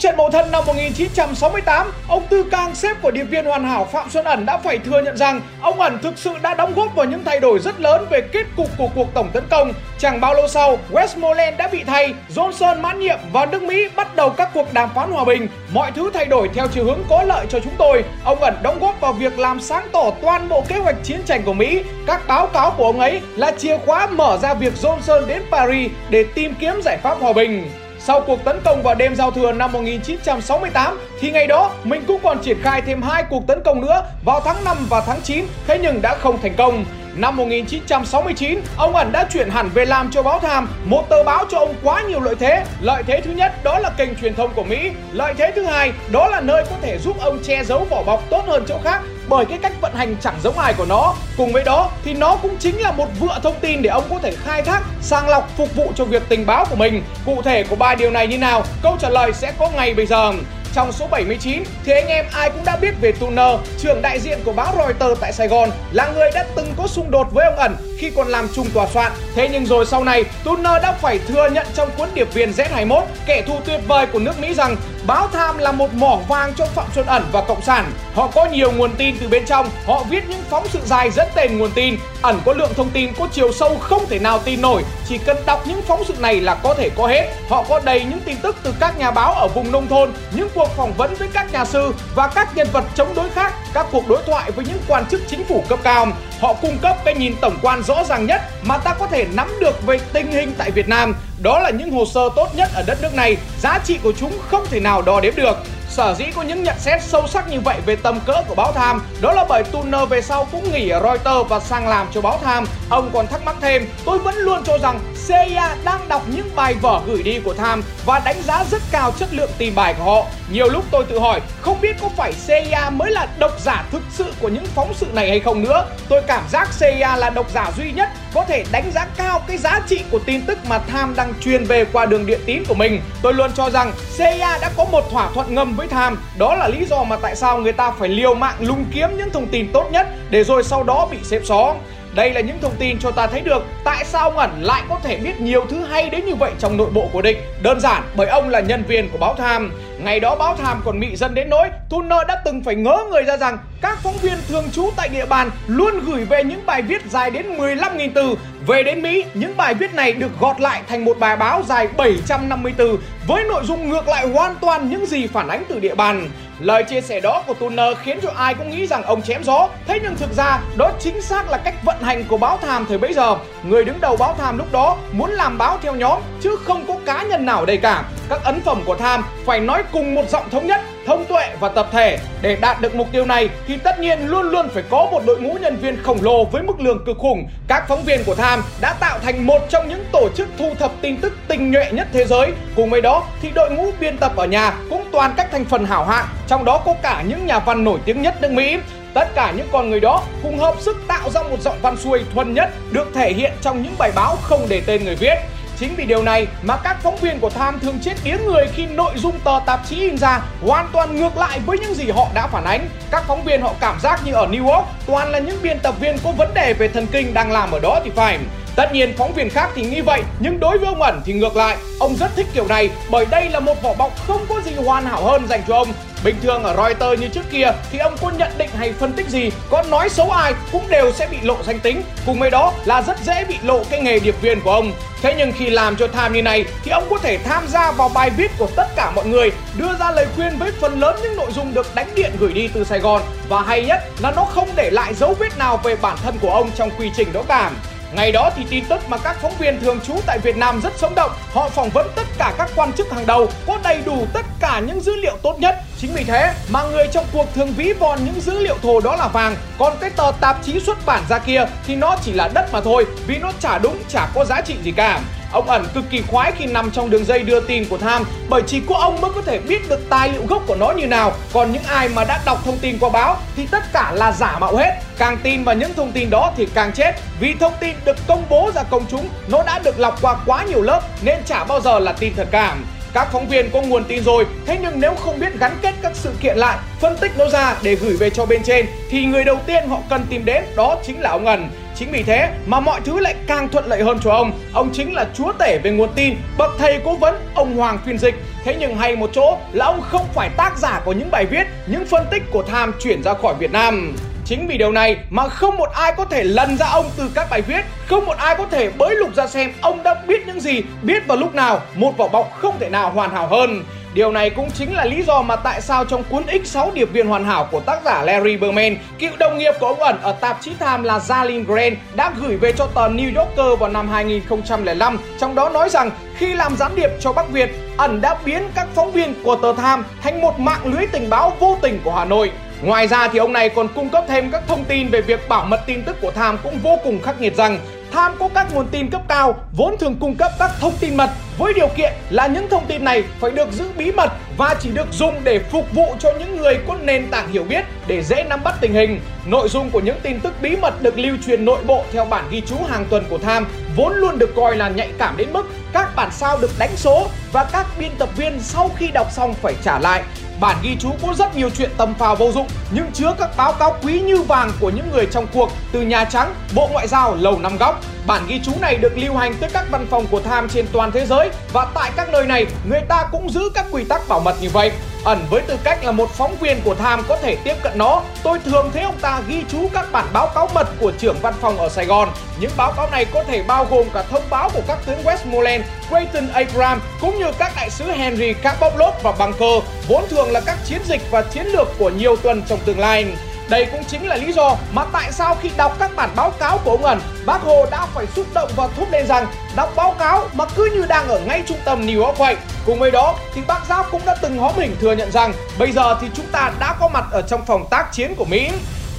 trận mậu thân năm 1968, ông Tư Cang xếp của điệp viên hoàn hảo Phạm Xuân Ẩn đã phải thừa nhận rằng ông Ẩn thực sự đã đóng góp vào những thay đổi rất lớn về kết cục của cuộc tổng tấn công. Chẳng bao lâu sau, Westmoreland đã bị thay, Johnson mãn nhiệm và nước Mỹ bắt đầu các cuộc đàm phán hòa bình. Mọi thứ thay đổi theo chiều hướng có lợi cho chúng tôi. Ông Ẩn đóng góp vào việc làm sáng tỏ toàn bộ kế hoạch chiến tranh của Mỹ. Các báo cáo của ông ấy là chìa khóa mở ra việc Johnson đến Paris để tìm kiếm giải pháp hòa bình. Sau cuộc tấn công vào đêm giao thừa năm 1968 thì ngày đó mình cũng còn triển khai thêm hai cuộc tấn công nữa vào tháng 5 và tháng 9 thế nhưng đã không thành công. Năm 1969, ông ẩn đã chuyển hẳn về làm cho báo Tham, một tờ báo cho ông quá nhiều lợi thế. Lợi thế thứ nhất đó là kênh truyền thông của Mỹ. Lợi thế thứ hai đó là nơi có thể giúp ông che giấu vỏ bọc tốt hơn chỗ khác bởi cái cách vận hành chẳng giống ai của nó. Cùng với đó thì nó cũng chính là một vựa thông tin để ông có thể khai thác, sàng lọc phục vụ cho việc tình báo của mình. Cụ thể của ba điều này như nào? Câu trả lời sẽ có ngay bây giờ. Trong số 79 thì anh em ai cũng đã biết về Tuner, trưởng đại diện của báo Reuters tại Sài Gòn, là người đã từng có xung đột với ông ẩn khi còn làm chung tòa soạn. Thế nhưng rồi sau này, Turner đã phải thừa nhận trong cuốn điệp viên Z21, kẻ thù tuyệt vời của nước Mỹ rằng báo Tham là một mỏ vàng cho Phạm Xuân Ẩn và Cộng sản. Họ có nhiều nguồn tin từ bên trong, họ viết những phóng sự dài dẫn tên nguồn tin. Ẩn có lượng thông tin có chiều sâu không thể nào tin nổi, chỉ cần đọc những phóng sự này là có thể có hết. Họ có đầy những tin tức từ các nhà báo ở vùng nông thôn, những cuộc phỏng vấn với các nhà sư và các nhân vật chống đối khác, các cuộc đối thoại với những quan chức chính phủ cấp cao. Họ cung cấp cái nhìn tổng quan rõ ràng nhất mà ta có thể nắm được về tình hình tại Việt Nam. Đó là những hồ sơ tốt nhất ở đất nước này, giá trị của chúng không thể nào đo đếm được. Sở dĩ có những nhận xét sâu sắc như vậy về tầm cỡ của báo Tham đó là bởi Tuner về sau cũng nghỉ ở Reuters và sang làm cho báo Tham. Ông còn thắc mắc thêm, tôi vẫn luôn cho rằng CIA đang đọc những bài vở gửi đi của Tham và đánh giá rất cao chất lượng tìm bài của họ. Nhiều lúc tôi tự hỏi, không biết có phải CIA mới là độc giả thực sự của những phóng sự này hay không nữa. Tôi cảm giác CIA là độc giả duy nhất có thể đánh giá cao cái giá trị của tin tức mà Tham đang truyền về qua đường điện tín của mình. Tôi luôn cho rằng CIA đã có một thỏa thuận ngầm với Tham. Đó là lý do mà tại sao người ta phải liều mạng lung kiếm những thông tin tốt nhất để rồi sau đó bị xếp xó. Đây là những thông tin cho ta thấy được tại sao ông ẩn lại có thể biết nhiều thứ hay đến như vậy trong nội bộ của địch. Đơn giản bởi ông là nhân viên của báo Tham. Ngày đó báo Tham còn mị dân đến nỗi Thuner đã từng phải ngớ người ra rằng các phóng viên thường trú tại địa bàn luôn gửi về những bài viết dài đến 15.000 từ. Về đến Mỹ, những bài viết này được gọt lại thành một bài báo dài 750 từ với nội dung ngược lại hoàn toàn những gì phản ánh từ địa bàn. Lời chia sẻ đó của Turner khiến cho ai cũng nghĩ rằng ông chém gió. Thế nhưng thực ra đó chính xác là cách vận hành của báo Tham thời bấy giờ. Người đứng đầu báo Tham lúc đó muốn làm báo theo nhóm chứ không có cá nhân nào nào đây cả. Các ấn phẩm của Tham phải nói cùng một giọng thống nhất, thông tuệ và tập thể. Để đạt được mục tiêu này thì tất nhiên luôn luôn phải có một đội ngũ nhân viên khổng lồ với mức lương cực khủng. Các phóng viên của Tham đã tạo thành một trong những tổ chức thu thập tin tức tinh nhuệ nhất thế giới. Cùng với đó thì đội ngũ biên tập ở nhà cũng toàn các thành phần hảo hạng, trong đó có cả những nhà văn nổi tiếng nhất nước Mỹ. Tất cả những con người đó cùng hợp sức tạo ra một giọng văn xuôi thuần nhất được thể hiện trong những bài báo không để tên người viết. Chính vì điều này mà các phóng viên của Time thường chết tiếng người khi nội dung tờ tạp chí in ra hoàn toàn ngược lại với những gì họ đã phản ánh. Các phóng viên họ cảm giác như ở New York toàn là những biên tập viên có vấn đề về thần kinh đang làm ở đó thì phải. Tất nhiên phóng viên khác thì nghĩ vậy Nhưng đối với ông ẩn thì ngược lại Ông rất thích kiểu này bởi đây là một vỏ bọc không có gì hoàn hảo hơn dành cho ông Bình thường ở Reuters như trước kia thì ông có nhận định hay phân tích gì, có nói xấu ai cũng đều sẽ bị lộ danh tính. Cùng với đó là rất dễ bị lộ cái nghề điệp viên của ông. Thế nhưng khi làm cho Time như này thì ông có thể tham gia vào bài viết của tất cả mọi người, đưa ra lời khuyên với phần lớn những nội dung được đánh điện gửi đi từ Sài Gòn và hay nhất là nó không để lại dấu vết nào về bản thân của ông trong quy trình đó cả. Ngày đó thì tin tức mà các phóng viên thường trú tại Việt Nam rất sống động. Họ phỏng vấn tất cả các quan chức hàng đầu, có đầy đủ tất cả những dữ liệu tốt nhất. Chính vì thế mà người trong cuộc thường ví von những dữ liệu thồ đó là vàng. Còn cái tờ tạp chí xuất bản ra kia thì nó chỉ là đất mà thôi, vì nó chả đúng, chả có giá trị gì cả. Ông ẩn cực kỳ khoái khi nằm trong đường dây đưa tin của Tham bởi chỉ có ông mới có thể biết được tài liệu gốc của nó như nào. Còn những ai mà đã đọc thông tin qua báo thì tất cả là giả mạo hết. Càng tin vào những thông tin đó thì càng chết vì thông tin được công bố ra công chúng nó đã được lọc qua quá nhiều lớp nên chả bao giờ là tin thật cả. Các phóng viên có nguồn tin rồi, thế nhưng nếu không biết gắn kết các sự kiện lại, phân tích nó ra để gửi về cho bên trên thì người đầu tiên họ cần tìm đến đó chính là ông ẩn. Chính vì thế mà mọi thứ lại càng thuận lợi hơn cho ông. Ông chính là chúa tể về nguồn tin, bậc thầy cố vấn, ông Hoàng phiên dịch. Thế nhưng hay một chỗ là ông không phải tác giả của những bài viết, những phân tích của Tham chuyển ra khỏi Việt Nam. Chính vì điều này mà không một ai có thể lần ra ông từ các bài viết, không một ai có thể bới lục ra xem ông đã biết những gì, biết vào lúc nào, một vỏ bọc không thể nào hoàn hảo hơn. Điều này cũng chính là lý do mà tại sao trong cuốn X6 điệp viên hoàn hảo của tác giả Larry Berman, cựu đồng nghiệp của ông ẩn ở tạp chí Time là Jalin Grant đã gửi về cho tờ New Yorker vào năm 2005, trong đó nói rằng khi làm gián điệp cho Bắc Việt, ẩn đã biến các phóng viên của tờ Time thành một mạng lưới tình báo vô tình của Hà Nội. Ngoài ra thì ông này còn cung cấp thêm các thông tin về việc bảo mật tin tức của Tham cũng vô cùng khắc nghiệt rằng Tham có các nguồn tin cấp cao, vốn thường cung cấp các thông tin mật với điều kiện là những thông tin này phải được giữ bí mật và chỉ được dùng để phục vụ cho những người có nền tảng hiểu biết để dễ nắm bắt tình hình. Nội dung của những tin tức bí mật được lưu truyền nội bộ theo bản ghi chú hàng tuần của Tham vốn luôn được coi là nhạy cảm đến mức các bản sao được đánh số và các biên tập viên sau khi đọc xong phải trả lại. Bản ghi chú có rất nhiều chuyện tầm phào vô dụng nhưng chứa các báo cáo quý như vàng của những người trong cuộc từ Nhà Trắng, Bộ Ngoại giao, Lầu Năm Góc. Bản ghi chú này được lưu hành tới các văn phòng của Tham trên toàn thế giới và tại các nơi này người ta cũng giữ các quy tắc bảo mật như vậy. Ẩn với tư cách là một phóng viên của Tham có thể tiếp cận nó, tôi thường thấy ông ta ghi chú các bản báo cáo mật của trưởng văn phòng ở Sài Gòn. Những báo cáo này có thể bao gồm cả thông báo của các tướng Westmoreland, Creighton Abraham cũng như các đại sứ Henry Karpoblov và Bunker, vốn thường là các chiến dịch và chiến lược của nhiều tuần trong tương lai. Đây cũng chính là lý do mà tại sao khi đọc các bản báo cáo của ông ẩn, bác Hồ đã phải xúc động và thốt lên rằng đọc báo cáo mà cứ như đang ở ngay trung tâm New York vậy. Cùng với đó thì bác Giáp cũng đã từng hóm hình thừa nhận rằng bây giờ thì chúng ta đã có mặt ở trong phòng tác chiến của Mỹ.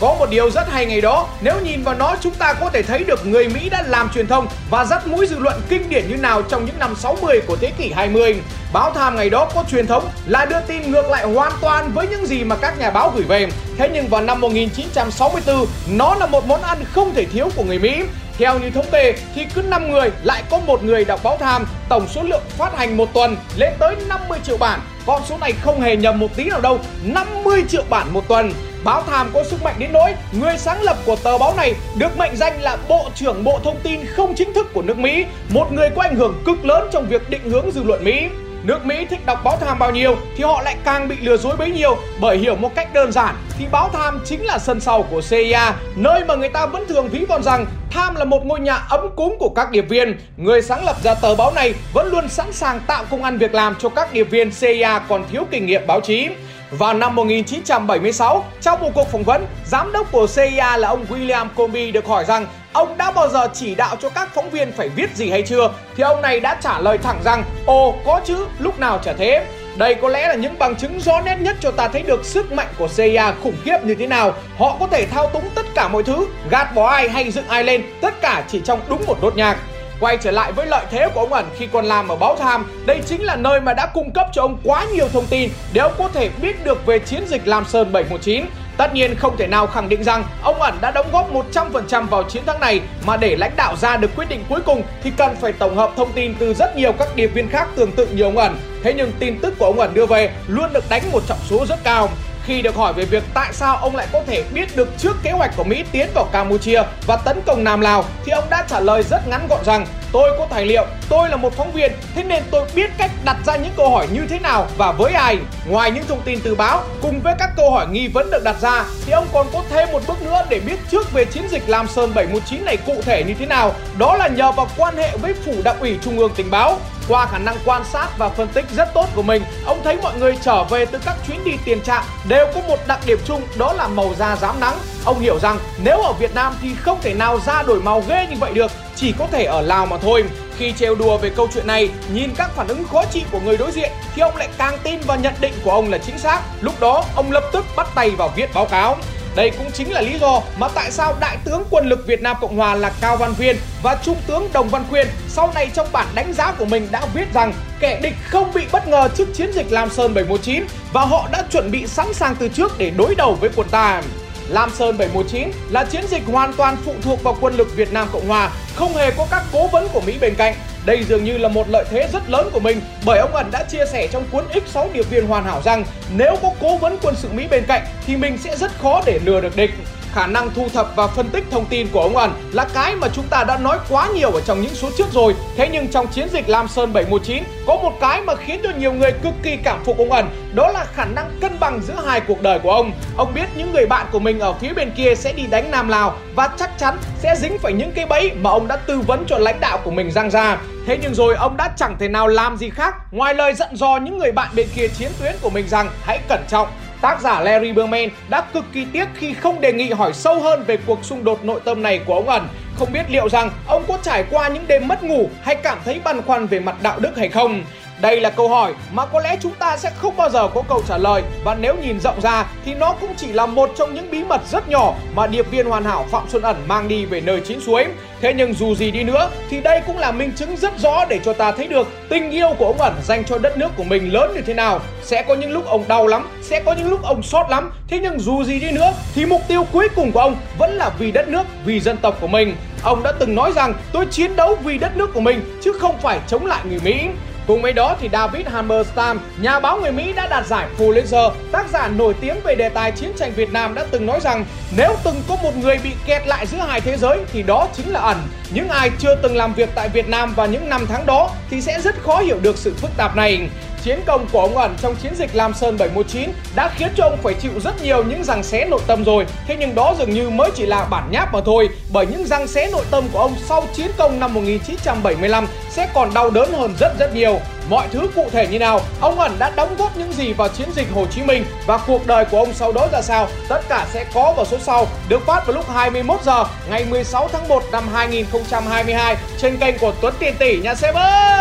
Có một điều rất hay ngày đó, nếu nhìn vào nó chúng ta có thể thấy được người Mỹ đã làm truyền thông và dắt mũi dư luận kinh điển như nào trong những năm 60 của thế kỷ 20. Báo Tham ngày đó có truyền thống là đưa tin ngược lại hoàn toàn với những gì mà các nhà báo gửi về. Thế nhưng vào năm 1964, nó là một món ăn không thể thiếu của người Mỹ. Theo như thống kê thì cứ 5 người lại có một người đọc báo Tham, tổng số lượng phát hành một tuần lên tới 50 triệu bản. Con số này không hề nhầm một tí nào đâu, 50 triệu bản một tuần. Báo Tham có sức mạnh đến nỗi người sáng lập của tờ báo này được mệnh danh là Bộ trưởng Bộ Thông tin không chính thức của nước Mỹ, một người có ảnh hưởng cực lớn trong việc định hướng dư luận Mỹ. Nước Mỹ thích đọc báo Tham bao nhiêu thì họ lại càng bị lừa dối bấy nhiêu bởi hiểu một cách đơn giản thì báo Tham chính là sân sau của CIA, nơi mà người ta vẫn thường ví von rằng Tham là một ngôi nhà ấm cúng của các điệp viên. Người sáng lập ra tờ báo này vẫn luôn sẵn sàng tạo công ăn việc làm cho các điệp viên CIA còn thiếu kinh nghiệm báo chí. Vào năm 1976, trong một cuộc phỏng vấn, giám đốc của CIA là ông William Comey được hỏi rằng ông đã bao giờ chỉ đạo cho các phóng viên phải viết gì hay chưa? Thì ông này đã trả lời thẳng rằng, ồ có chứ, lúc nào chả thế. Đây có lẽ là những bằng chứng rõ nét nhất cho ta thấy được sức mạnh của CIA khủng khiếp như thế nào. Họ có thể thao túng tất cả mọi thứ, gạt bỏ ai hay dựng ai lên, tất cả chỉ trong đúng một đốt nhạc. Quay trở lại với lợi thế của ông ẩn khi còn làm ở báo Tham, đây chính là nơi mà đã cung cấp cho ông quá nhiều thông tin để ông có thể biết được về chiến dịch Lam Sơn 719. Tất nhiên không thể nào khẳng định rằng ông ẩn đã đóng góp 100% vào chiến thắng này mà để lãnh đạo ra được quyết định cuối cùng thì cần phải tổng hợp thông tin từ rất nhiều các điệp viên khác tương tự như ông ẩn. Thế nhưng tin tức của ông ẩn đưa về luôn được đánh một trọng số rất cao. Khi được hỏi về việc tại sao ông lại có thể biết được trước kế hoạch của Mỹ tiến vào Campuchia và tấn công Nam Lào thì ông đã trả lời rất ngắn gọn rằng tôi có tài liệu, tôi là một phóng viên, thế nên tôi biết cách đặt ra những câu hỏi như thế nào và với ai. Ngoài những thông tin từ báo, cùng với các câu hỏi nghi vấn được đặt ra, thì ông còn có thêm một bước nữa để biết trước về chiến dịch Lam Sơn 719 này cụ thể như thế nào. Đó là nhờ vào quan hệ với Phủ Đảng ủy Trung ương Tình báo. Qua khả năng quan sát và phân tích rất tốt của mình, ông thấy mọi người trở về từ các chuyến đi tiền trạm đều có một đặc điểm chung đó là màu da rám nắng. Ông hiểu rằng nếu ở Việt Nam thì không thể nào da đổi màu ghê như vậy được, chỉ có thể ở Lào mà thôi. Khi trêu đùa về câu chuyện này, nhìn các phản ứng khó chịu của người đối diện thì ông lại càng tin vào nhận định của ông là chính xác. Lúc đó, ông lập tức bắt tay vào viết báo cáo. Đây cũng chính là lý do mà tại sao Đại tướng quân lực Việt Nam Cộng Hòa là Cao Văn Viên và Trung tướng Đồng Văn Khuyên sau này trong bản đánh giá của mình đã viết rằng kẻ địch không bị bất ngờ trước chiến dịch Lam Sơn 719 và họ đã chuẩn bị sẵn sàng từ trước để đối đầu với quân ta. Lam Sơn 719 là chiến dịch hoàn toàn phụ thuộc vào quân lực Việt Nam Cộng Hòa, không hề có các cố vấn của Mỹ bên cạnh. Đây dường như là một lợi thế rất lớn của mình bởi ông ẩn đã chia sẻ trong cuốn X6 điệp viên hoàn hảo rằng nếu có cố vấn quân sự Mỹ bên cạnh thì mình sẽ rất khó để lừa được địch khả năng thu thập và phân tích thông tin của ông ẩn là cái mà chúng ta đã nói quá nhiều ở trong những số trước rồi. Thế nhưng trong chiến dịch Lam Sơn 719 có một cái mà khiến cho nhiều người cực kỳ cảm phục ông ẩn, đó là khả năng cân bằng giữa hai cuộc đời của ông. Ông biết những người bạn của mình ở phía bên kia sẽ đi đánh Nam Lào và chắc chắn sẽ dính phải những cái bẫy mà ông đã tư vấn cho lãnh đạo của mình răng ra. Thế nhưng rồi ông đã chẳng thể nào làm gì khác ngoài lời dặn dò những người bạn bên kia chiến tuyến của mình rằng hãy cẩn trọng. Tác giả Larry Berman đã cực kỳ tiếc khi không đề nghị hỏi sâu hơn về cuộc xung đột nội tâm này của ông ẩn. Không biết liệu rằng ông có trải qua những đêm mất ngủ hay cảm thấy băn khoăn về mặt đạo đức hay không. Đây là câu hỏi mà có lẽ chúng ta sẽ không bao giờ có câu trả lời và nếu nhìn rộng ra thì nó cũng chỉ là một trong những bí mật rất nhỏ mà điệp viên hoàn hảo Phạm Xuân Ẩn mang đi về nơi chín suối. Thế nhưng dù gì đi nữa thì đây cũng là minh chứng rất rõ để cho ta thấy được tình yêu của ông Ẩn dành cho đất nước của mình lớn như thế nào. Sẽ có những lúc ông đau lắm, sẽ có những lúc ông sót lắm. Thế nhưng dù gì đi nữa thì mục tiêu cuối cùng của ông vẫn là vì đất nước, vì dân tộc của mình. Ông đã từng nói rằng tôi chiến đấu vì đất nước của mình chứ không phải chống lại người Mỹ. Cùng với đó thì David Hammerstam, nhà báo người Mỹ đã đạt giải Pulitzer, tác giả nổi tiếng về đề tài chiến tranh Việt Nam đã từng nói rằng nếu từng có một người bị kẹt lại giữa hai thế giới thì đó chính là ẩn. Những ai chưa từng làm việc tại Việt Nam vào những năm tháng đó thì sẽ rất khó hiểu được sự phức tạp này. Chiến công của ông ẩn trong chiến dịch Lam Sơn 719 đã khiến cho ông phải chịu rất nhiều những răng xé nội tâm rồi. Thế nhưng đó dường như mới chỉ là bản nháp mà thôi, bởi những răng xé nội tâm của ông sau chiến công năm 1975 sẽ còn đau đớn hơn rất rất nhiều. Mọi thứ cụ thể như nào, ông ẩn đã đóng góp những gì vào chiến dịch Hồ Chí Minh và cuộc đời của ông sau đó ra sao, tất cả sẽ có vào số sau, được phát vào lúc 21 giờ ngày 16 tháng 1 năm 2022 trên kênh của Tuấn Tiền Tỷ nhà xem ơi.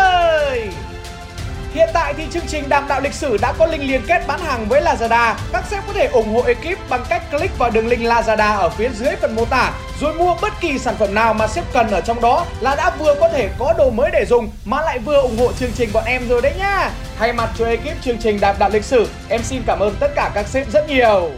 Hiện tại thì chương trình Đàm đạo lịch sử đã có link liên kết bán hàng với Lazada. Các sếp có thể ủng hộ ekip bằng cách click vào đường link Lazada ở phía dưới phần mô tả rồi mua bất kỳ sản phẩm nào mà sếp cần ở trong đó là đã vừa có thể có đồ mới để dùng mà lại vừa ủng hộ chương trình bọn em rồi đấy nhá. Thay mặt cho ekip chương trình Đàm đạo lịch sử, em xin cảm ơn tất cả các sếp rất nhiều.